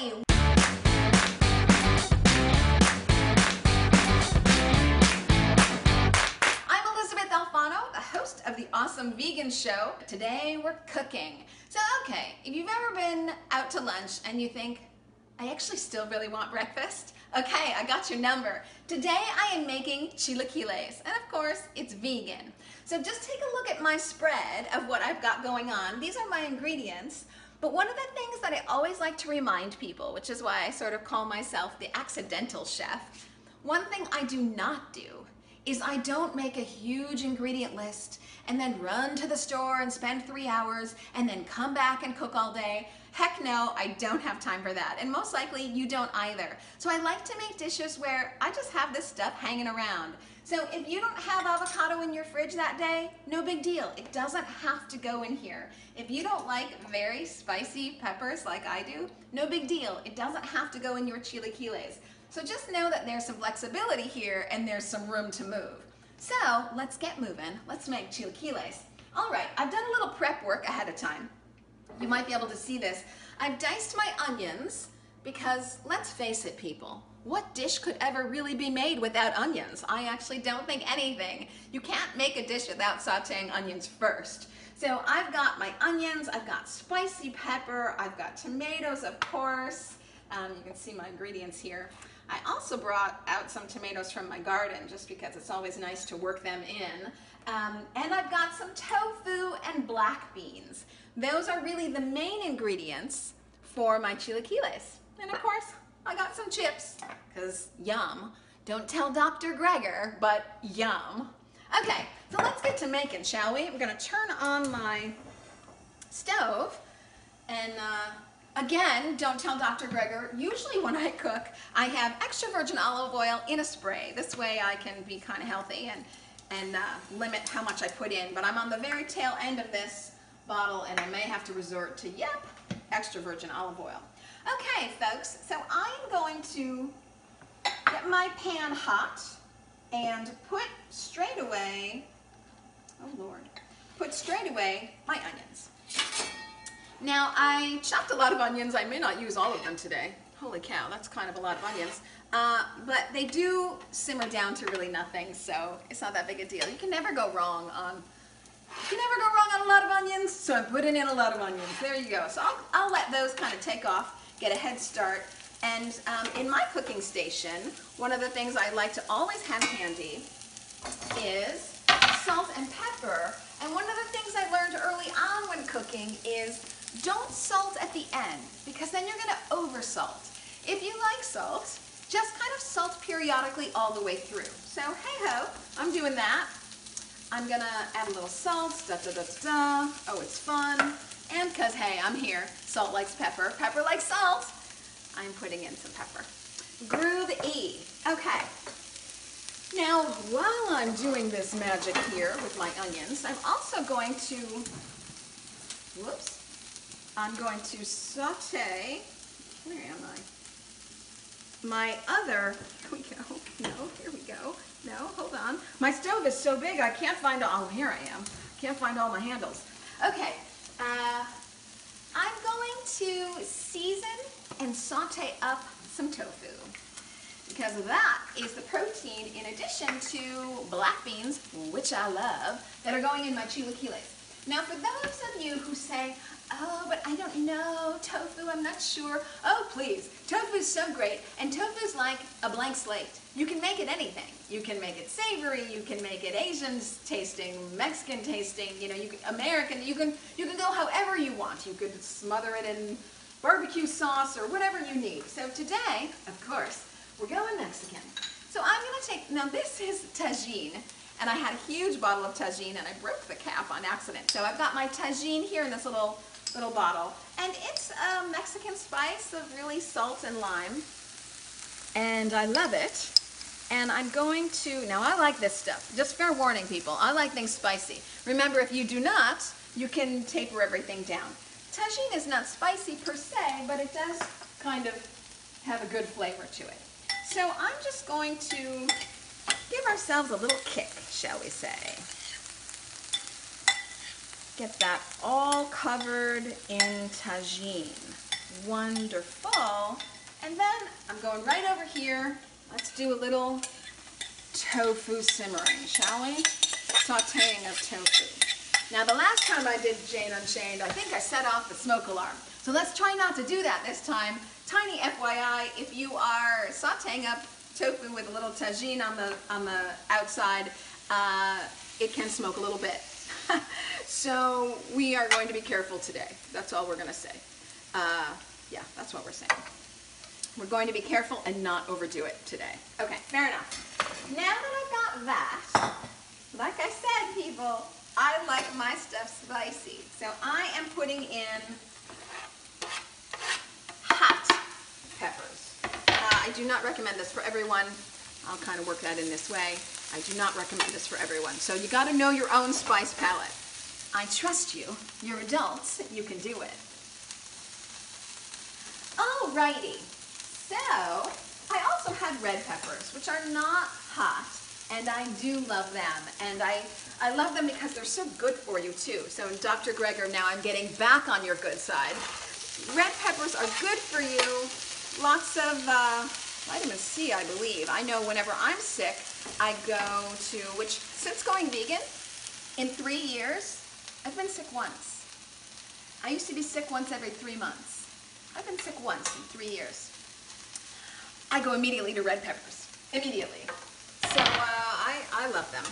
everybody! I'm Elysabeth Alfano, the host of the Awesome Vegan Show. Today we're cooking. So, okay, if you've ever been out to lunch and you think, I actually still really want breakfast, okay, I got your number. Today I am making chilaquiles, and of course, it's vegan. So just take a look at my spread of what I've got going on. These are my ingredients. But one of the things that I always like to remind people, which is why I sort of call myself the accidental chef, one thing I do not do is I don't make a huge ingredient list and then run to the store and spend three hours and then come back and cook all day. Heck no, I don't have time for that. And most likely you don't either. So I like to make dishes where I just have this stuff hanging around. So if you don't have avocado in your fridge that day, no big deal. It doesn't have to go in here. If you don't like very spicy peppers like I do, no big deal. It doesn't have to go in your chilaquiles. So just know that there's some flexibility here and there's some room to move. So let's get moving. Let's make chilaquiles. All right, I've done a little prep work ahead of time. You might be able to see this. I've diced my onions because let's face it people, what dish could ever really be made without onions? I actually don't think anything. You can't make a dish without sauteing onions first. So I've got my onions, I've got spicy pepper, I've got tomatoes of course. Um, you can see my ingredients here. I also brought out some tomatoes from my garden just because it's always nice to work them in. Um, and I've got some tofu and black beans. Those are really the main ingredients for my chilaquiles. And of course, I got some chips, because yum. Don't tell Dr. Greger, but yum. Okay, so let's get to making, shall we? I'm gonna turn on my stove and uh, Again, don't tell Dr. Greger, Usually when I cook, I have extra virgin olive oil in a spray. This way I can be kind of healthy and, and uh, limit how much I put in. But I'm on the very tail end of this bottle and I may have to resort to, yep, extra virgin olive oil. Okay, folks, so I'm going to get my pan hot and put straight away, oh Lord, put straight away my onions. Now I chopped a lot of onions. I may not use all of them today. Holy cow, that's kind of a lot of onions. Uh, but they do simmer down to really nothing, so it's not that big a deal. You can never go wrong on, you never go wrong on a lot of onions, so I'm putting in a lot of onions. There you go. So I'll, I'll let those kind of take off, get a head start. And um, in my cooking station, one of the things I like to always have handy is salt and pepper. And one of the things I learned early on when cooking is don't salt at the end because then you're going to over salt. If you like salt, just kind of salt periodically all the way through. So hey ho, I'm doing that. I'm going to add a little salt, da da da da. Oh, it's fun. And because, hey, I'm here, salt likes pepper, pepper likes salt, I'm putting in some pepper. Groove E. Okay. Now, while I'm doing this magic here with my onions, I'm also going to, whoops, I'm going to saute, where am I? My other, here we go, no, here we go, no, hold on. My stove is so big I can't find, all, oh, here I am. Can't find all my handles. Okay, uh, I'm going to season and saute up some tofu because that is the protein in addition to black beans, which I love, that are going in my chilaquiles. Now for those of you who say, oh, but I don't know, tofu, I'm not sure. Oh, please, tofu is so great, and tofu is like a blank slate. You can make it anything. You can make it savory, you can make it Asian tasting, Mexican tasting, you know, you can, American, you can, you can go however you want. You could smother it in barbecue sauce or whatever you need. So today, of course, we're going Mexican. So I'm to take, now this is Tajín, and I had a huge bottle of Tajín and I broke the cap on accident. So I've got my Tajín here in this little little bottle. And it's a Mexican spice of really salt and lime. And I love it. And I'm going to, now I like this stuff. Just fair warning people, I like things spicy. Remember, if you do not, you can taper everything down. Tajín is not spicy per se, but it does kind of have a good flavor to it. So I'm just going to give ourselves a little kick, shall we say. Get that all covered in Tajín. Wonderful. And then I'm going right over here. Let's do a little tofu simmering, shall we? Sauteing of tofu. Now the last time I did Jane Unchained, I think I set off the smoke alarm. So let's try not to do that this time. Tiny FYI, if you are sauteing up tofu with a little Tajín on the, on the outside, uh, it can smoke a little bit. so we are going to be careful today. That's all we're going to say. Uh, yeah, that's what we're saying. We're going to be careful and not overdo it today. Okay, fair enough. Now that I've got that, like I said, people, I like my stuff spicy. So I am putting in hot peppers. I do not recommend this for everyone. I'll kind of work that in this way. I do not recommend this for everyone. So you got to know your own spice palette. I trust you. You're adults. You can do it. Alrighty. So, I also had red peppers, which are not hot, and I do love them. And I, I love them because they're so good for you too. So Dr. Greger, now I'm getting back on your good side. Red peppers are good for you. Lots of uh, vitamin C, I believe. I know whenever I'm sick, I go to, which since going vegan, in three years, I've been sick once. I used to be sick once every three months. I've been sick once in three years. I go immediately to red peppers. Immediately. So uh, I, I love them.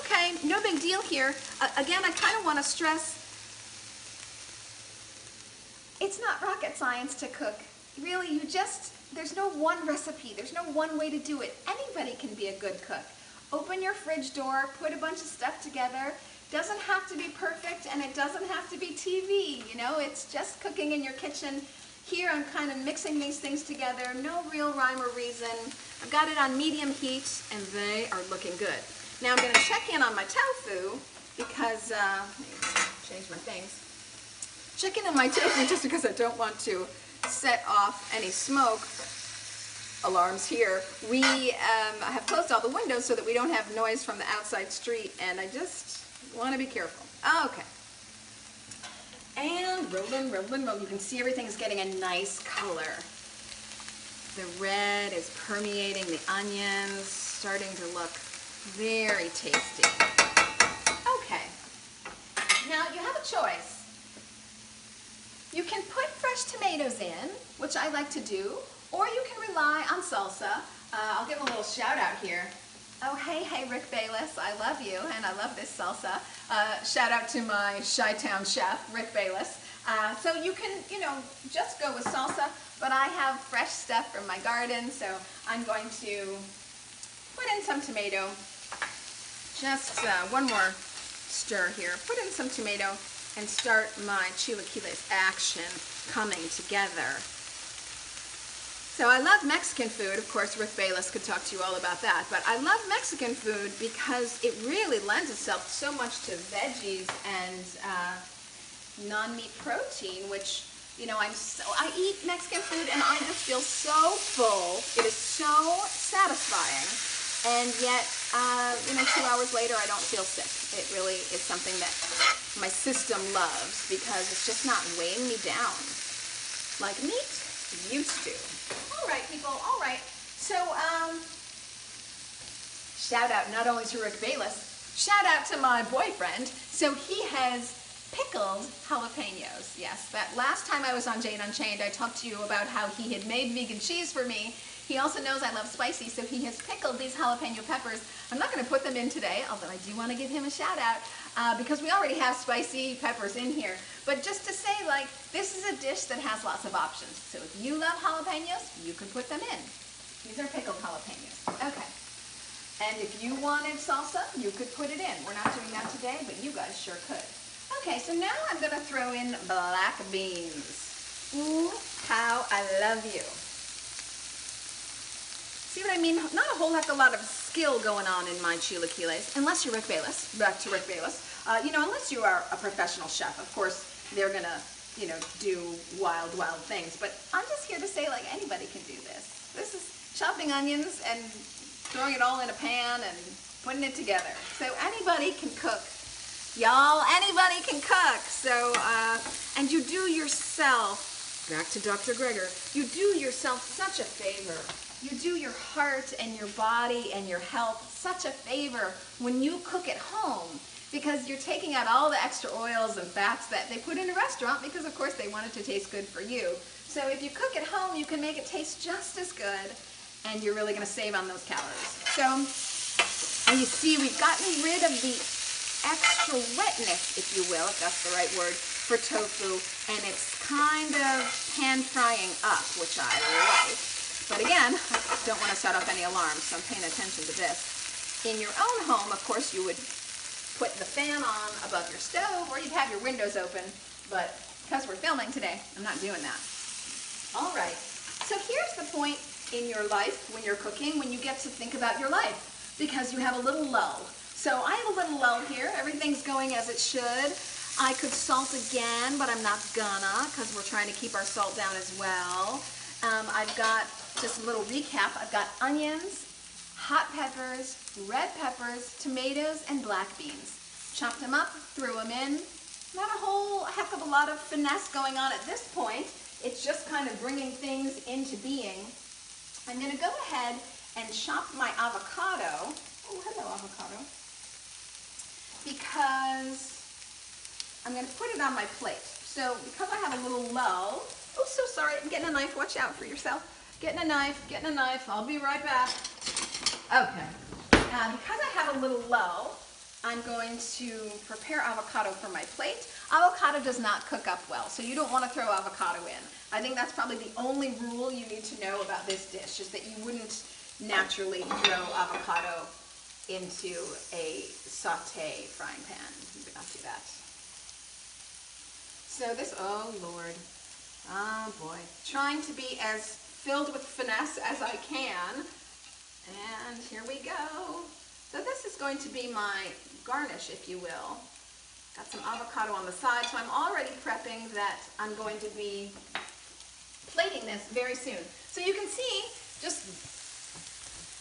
Okay, no big deal here. Uh, again, I kind of want to stress it's not rocket science to cook. Really, you just, there's no one recipe. There's no one way to do it. Anybody can be a good cook. Open your fridge door, put a bunch of stuff together. Doesn't have to be perfect and it doesn't have to be TV, you know, it's just cooking in your kitchen. Here I'm kind of mixing these things together, no real rhyme or reason. I've got it on medium heat and they are looking good. Now I'm going to check in on my tofu because, uh, change my things. Check in on my tofu just because I don't want to set off any smoke alarms here. We um, have closed all the windows so that we don't have noise from the outside street and I just want to be careful. Okay. And rolling, rolling, rolling. You can see everything is getting a nice color. The red is permeating the onions, starting to look very tasty. Okay. Now you have a choice. You can put fresh tomatoes in, which I like to do, or you can rely on salsa. Uh, I'll give a little shout out here. Oh, hey, hey, Rick Bayless, I love you, and I love this salsa. Uh, shout out to my Chi-Town chef, Rick Bayless. Uh, so you can, you know, just go with salsa, but I have fresh stuff from my garden, so I'm going to put in some tomato. Just uh, one more stir here. Put in some tomato and start my chilaquiles action coming together. So I love Mexican food. Of course, Rick Bayless could talk to you all about that. But I love Mexican food because it really lends itself so much to veggies and uh, non-meat protein, which, you know, I'm so, I eat Mexican food and I just feel so full. It is so satisfying. And yet, uh, you know, two hours later, I don't feel sick. It really is something that my system loves because it's just not weighing me down like meat used to. All right, people, all right. So, um, shout out not only to Rick Bayless, shout out to my boyfriend. So he has pickled jalapenos. Yes, that last time I was on Jane Unchained, I talked to you about how he had made vegan cheese for me. He also knows I love spicy, so he has pickled these jalapeno peppers. I'm not going to put them in today, although I do want to give him a shout out, uh, because we already have spicy peppers in here. But just to say, like, this is a dish that has lots of options. So if you love jalapenos, you can put them in. These are pickled jalapenos. Okay. And if you wanted salsa, you could put it in. We're not doing that today, but you guys sure could. Okay, so now I'm going to throw in black beans. Ooh, how I love you. See what I mean? Not a whole heck of a lot of skill going on in my chilaquiles, unless you're Rick Bayless. Back to Rick Bayless. Uh, you know, unless you are a professional chef. Of course, they're to, you know, do wild, wild things. But I'm just here to say, like, anybody can do this. This is chopping onions and throwing it all in a pan and putting it together. So anybody can cook. Y'all, anybody can cook. So, uh, and you do yourself back to Dr. Greger, you do yourself such a favor. You do your heart and your body and your health such a favor when you cook at home because you're taking out all the extra oils and fats that they put in a restaurant because of course they want it to taste good for you. So if you cook at home, you can make it taste just as good and you're really gonna save on those calories. So, and you see we've gotten rid of the extra wetness, if you will, if that's the right word, for tofu, and it's kind of pan frying up, which I like. But again, I don't want to set off any alarms, so I'm paying attention to this. In your own home, of course, you would put the fan on above your stove, or you'd have your windows open, but because we're filming today, I'm not doing that. All right, so here's the point in your life when you're cooking, when you get to think about your life, because you have a little lull. So I have a little lull here. Everything's going as it should. I could salt again, but I'm not gonna, because we're trying to keep our salt down as well. Um, I've got, just a little recap, I've got onions, hot peppers, red peppers, tomatoes, and black beans. Chopped them up, threw them in. Not a whole heck of a lot of finesse going on at this point. It's just kind of bringing things into being. I'm to go ahead and chop my avocado. Oh, hello, avocado. Because I'm to put it on my plate. So because I have a little lull, oh, so sorry, I'm getting a knife. Watch out for yourself. Getting a knife, getting a knife. I'll be right back. Okay. Uh, because I have a little lull, I'm going to prepare avocado for my plate. Avocado does not cook up well, so you don't want to throw avocado in. I think that's probably the only rule you need to know about this dish, is that you wouldn't naturally throw avocado into a saute frying pan. You would not do that. So this, oh Lord, oh boy, trying to be as filled with finesse as I can. And here we go. So this is going to be my garnish, if you will. Got some avocado on the side, so I'm already prepping that I'm going to be plating this very soon. So you can see, just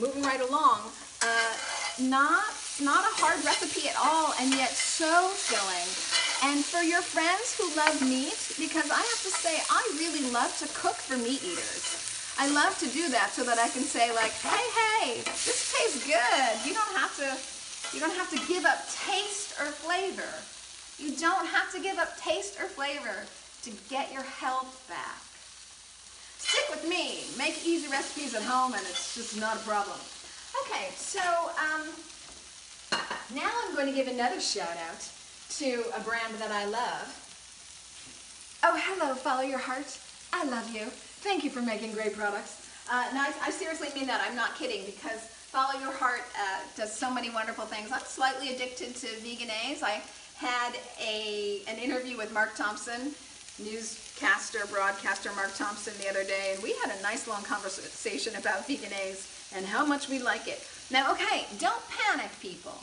moving right along, uh, not, not a hard recipe at all, and yet so filling. And for your friends who love meat, because I have to say, I really love to cook for meat eaters. I love to do that so that I can say like, hey, hey, this tastes good. You don't have to, you don't have to give up taste or flavor. You don't have to give up taste or flavor to get your health back. Stick with me. Make easy recipes at home and it's just not a problem. Okay, so um, now I'm going to give another shout out to a brand that I love. Oh, hello, follow your heart. I love you. Thank you for making great products. Uh, I, I, seriously mean that. I'm not kidding because Follow Your Heart uh, does so many wonderful things. I'm slightly addicted to Vegenaise. I had a an interview with Mark Thompson, newscaster, broadcaster Mark Thompson the other day, and we had a nice long conversation about Vegenaise and how much we like it. Now, okay, don't panic, people.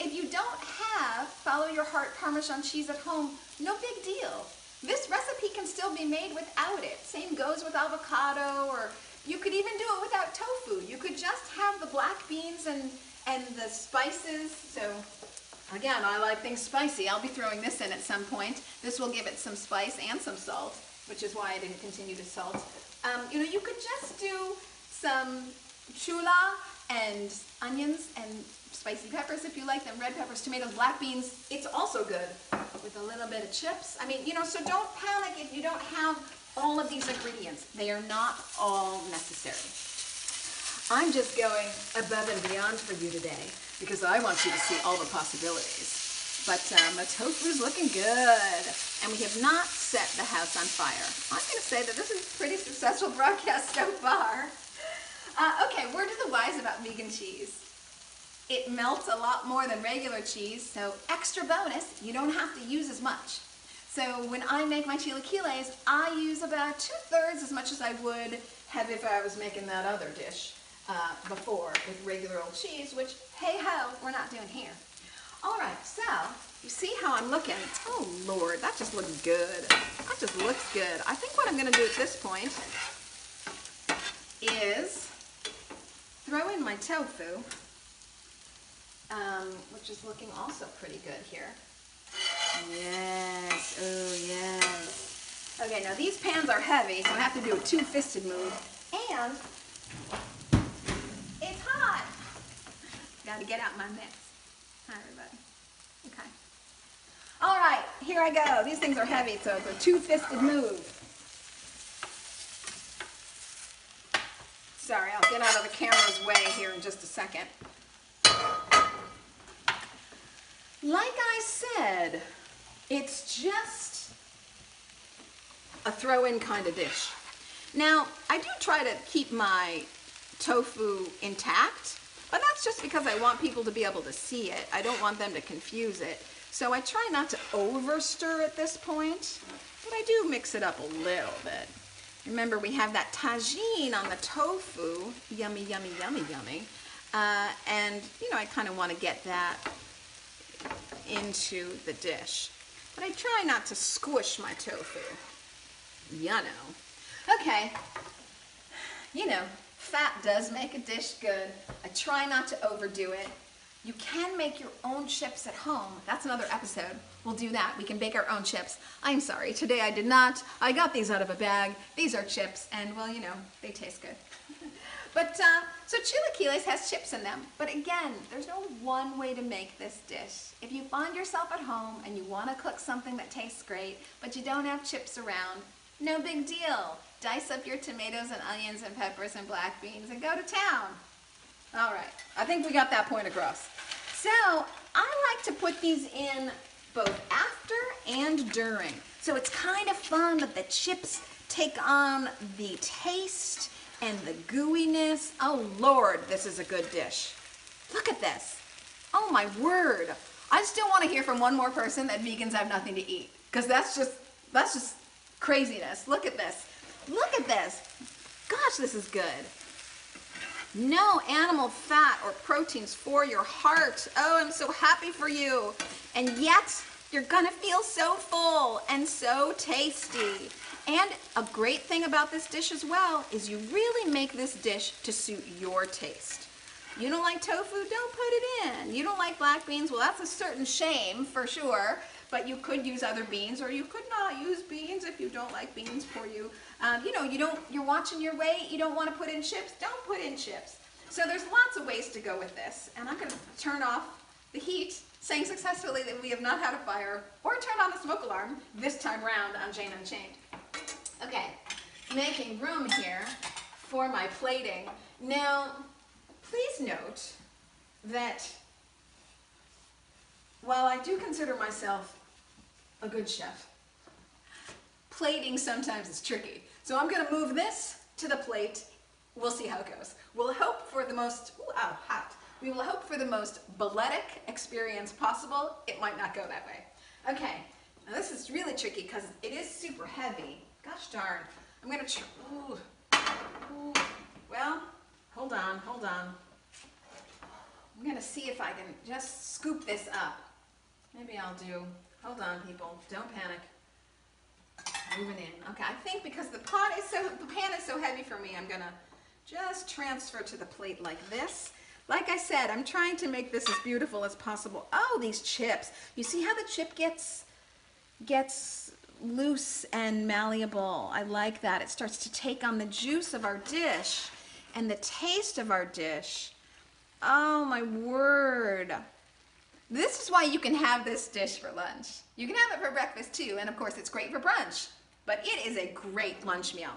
If you don't have Follow Your Heart Parmesan cheese at home, no big deal. This recipe can still be made without it. Same goes with avocado, or you could even do it without tofu. You could just have the black beans and, and the spices. So again, I like things spicy. I'll be throwing this in at some point. This will give it some spice and some salt, which is why I didn't continue to salt. Um, you know, you could just do some chula and onions and spicy peppers if you like them, red peppers, tomatoes, black beans. It's also good with a little bit of chips. I mean, you know, so don't panic if you don't have all of these ingredients. They are not all necessary. I'm just going above and beyond for you today because I want you to see all the possibilities. But um, the tofu's looking good. And we have not set the house on fire. I'm going to say that this is a pretty successful broadcast so far. Uh, okay, word to the wise about vegan cheese. It melts a lot more than regular cheese, so extra bonus, you don't have to use as much. So when I make my chilaquiles, I use about two-thirds as much as I would have if I was making that other dish uh, before with regular old cheese, which, hey-ho, we're not doing here. All right, so you see how I'm looking? Oh, Lord, that just looks good. That just looks good. I think what I'm going to do at this point is throw in my tofu um, which is looking also pretty good here. Yes, oh yes. Okay, now these pans are heavy, so I have to do a two-fisted move. And it's hot. Gotta get out my mitts. Hi, everybody. Okay. All right, here I go. These things are heavy, so it's a two-fisted move. Sorry, I'll get out of the camera's way here in just a second. Like I said, it's just a throw-in kind of dish. Now, I do try to keep my tofu intact, but that's just because I want people to be able to see it. I don't want them to confuse it. So I try not to over stir at this point, but I do mix it up a little bit. Remember, we have that Tajín on the tofu. Yummy, yummy, yummy, yummy. Uh, and, you know, I kind of want to get that into the dish. But I try not to squish my tofu. You know. Okay. You know, fat does make a dish good. I try not to overdo it. You can make your own chips at home. That's another episode. We'll do that. We can bake our own chips. I'm sorry, today I did not. I got these out of a bag. These are chips, and well, you know, they taste good. But, uh, so chilaquiles has chips in them. But again, there's no one way to make this dish. If you find yourself at home and you want to cook something that tastes great, but you don't have chips around, no big deal. Dice up your tomatoes and onions and peppers and black beans and go to town. All right, I think we got that point across. So I like to put these in both after and during. So it's kind of fun that the chips take on the taste and the gooiness. Oh Lord, this is a good dish. Look at this. Oh my word. I still want to hear from one more person that vegans have nothing to eat. Because that's just, that's just craziness. Look at this. Look at this. Gosh, this is good. No animal fat or proteins for your heart. Oh, I'm so happy for you. And yet, you're gonna feel so full and so tasty. And a great thing about this dish as well is you really make this dish to suit your taste. You don't like tofu? Don't put it in. You don't like black beans? Well, that's a certain shame for sure, but you could use other beans or you could not use beans if you don't like beans for you. Um, you know, you don't, you're watching your weight, you don't want to put in chips, don't put in chips. So there's lots of ways to go with this, and I'm going to turn off the heat, saying successfully that we have not had a fire, or turn on the smoke alarm, this time round on Jane Unchained. Okay, making room here for my plating. Now, please note that while I do consider myself a good chef, plating sometimes is tricky. So I'm gonna move this to the plate. We'll see how it goes. We'll hope for the most, ooh, ow, hot. We will hope for the most balletic experience possible. It might not go that way. Okay, now this is really tricky because it is super heavy. Gosh darn. I'm gonna try, ooh, ooh. Well, hold on, hold on. I'm gonna see if I can just scoop this up. Maybe I'll do, hold on people, don't panic. Moving in. Okay, I think because the pot is so, the pan is so heavy for me, I'm gonna just transfer to the plate like this. Like I said, I'm trying to make this as beautiful as possible. Oh, these chips. You see how the chip gets, gets loose and malleable. I like that. It starts to take on the juice of our dish and the taste of our dish. Oh my word. This is why you can have this dish for lunch. You can have it for breakfast too, and of course it's great for brunch, but it is a great lunch meal.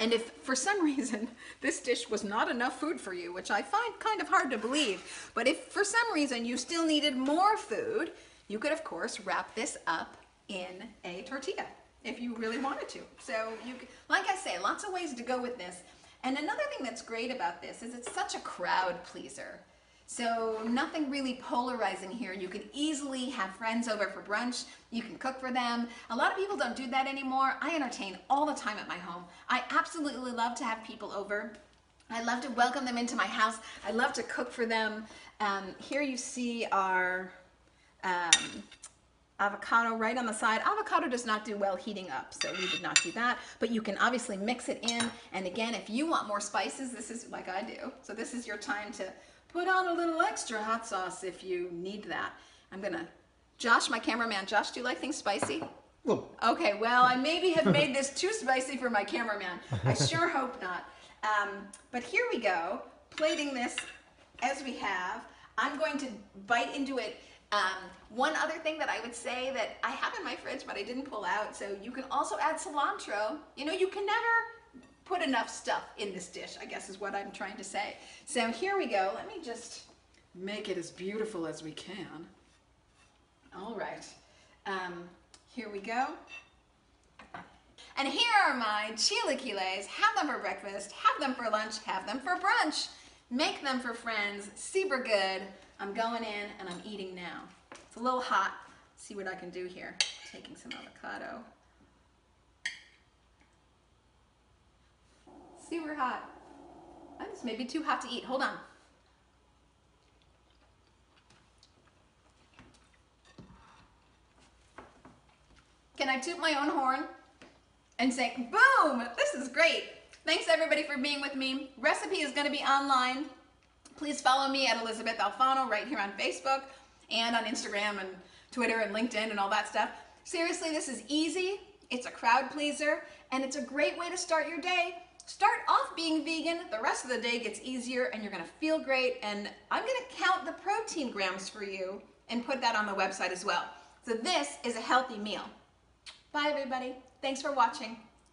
And if for some reason this dish was not enough food for you, which I find kind of hard to believe, but if for some reason you still needed more food, you could of course wrap this up in a tortilla if you really wanted to. So you, like I say, lots of ways to go with this. And another thing that's great about this is it's such a crowd pleaser. So nothing really polarizing here. You can easily have friends over for brunch. You can cook for them. A lot of people don't do that anymore. I entertain all the time at my home. I absolutely love to have people over. I love to welcome them into my house. I love to cook for them. Um, here you see our um, avocado right on the side. Avocado does not do well heating up, so we did not do that. But you can obviously mix it in. And again, if you want more spices, this is like I do. So this is your time to Put on a little extra hot sauce if you need that. I'm gonna, Josh, my cameraman, Josh, do you like things spicy? Okay, well, I maybe have made this too spicy for my cameraman. I sure hope not. Um, but here we go, plating this as we have. I'm going to bite into it. Um, one other thing that I would say that I have in my fridge, but I didn't pull out, so you can also add cilantro. You know, you can never put enough stuff in this dish, I guess is what I'm trying to say. So here we go. Let me just make it as beautiful as we can. All right. Um, here we go. And here are my chilaquiles. Have them for breakfast, have them for lunch, have them for brunch. Make them for friends, super good. I'm going in and I'm eating now. It's a little hot. See what I can do here. Taking some avocado. Super hot. Oh, this may be too hot to eat. Hold on. Can I toot my own horn and say, boom, this is great. Thanks everybody for being with me. Recipe is gonna be online. Please follow me at Elysabeth Alfano right here on Facebook and on Instagram and Twitter and LinkedIn and all that stuff. Seriously, this is easy. It's a crowd pleaser and it's a great way to start your day. Start off being vegan, the rest of the day gets easier and you're gonna feel great and I'm gonna count the protein grams for you and put that on the website as well. So this is a healthy meal. Bye everybody. Thanks for watching.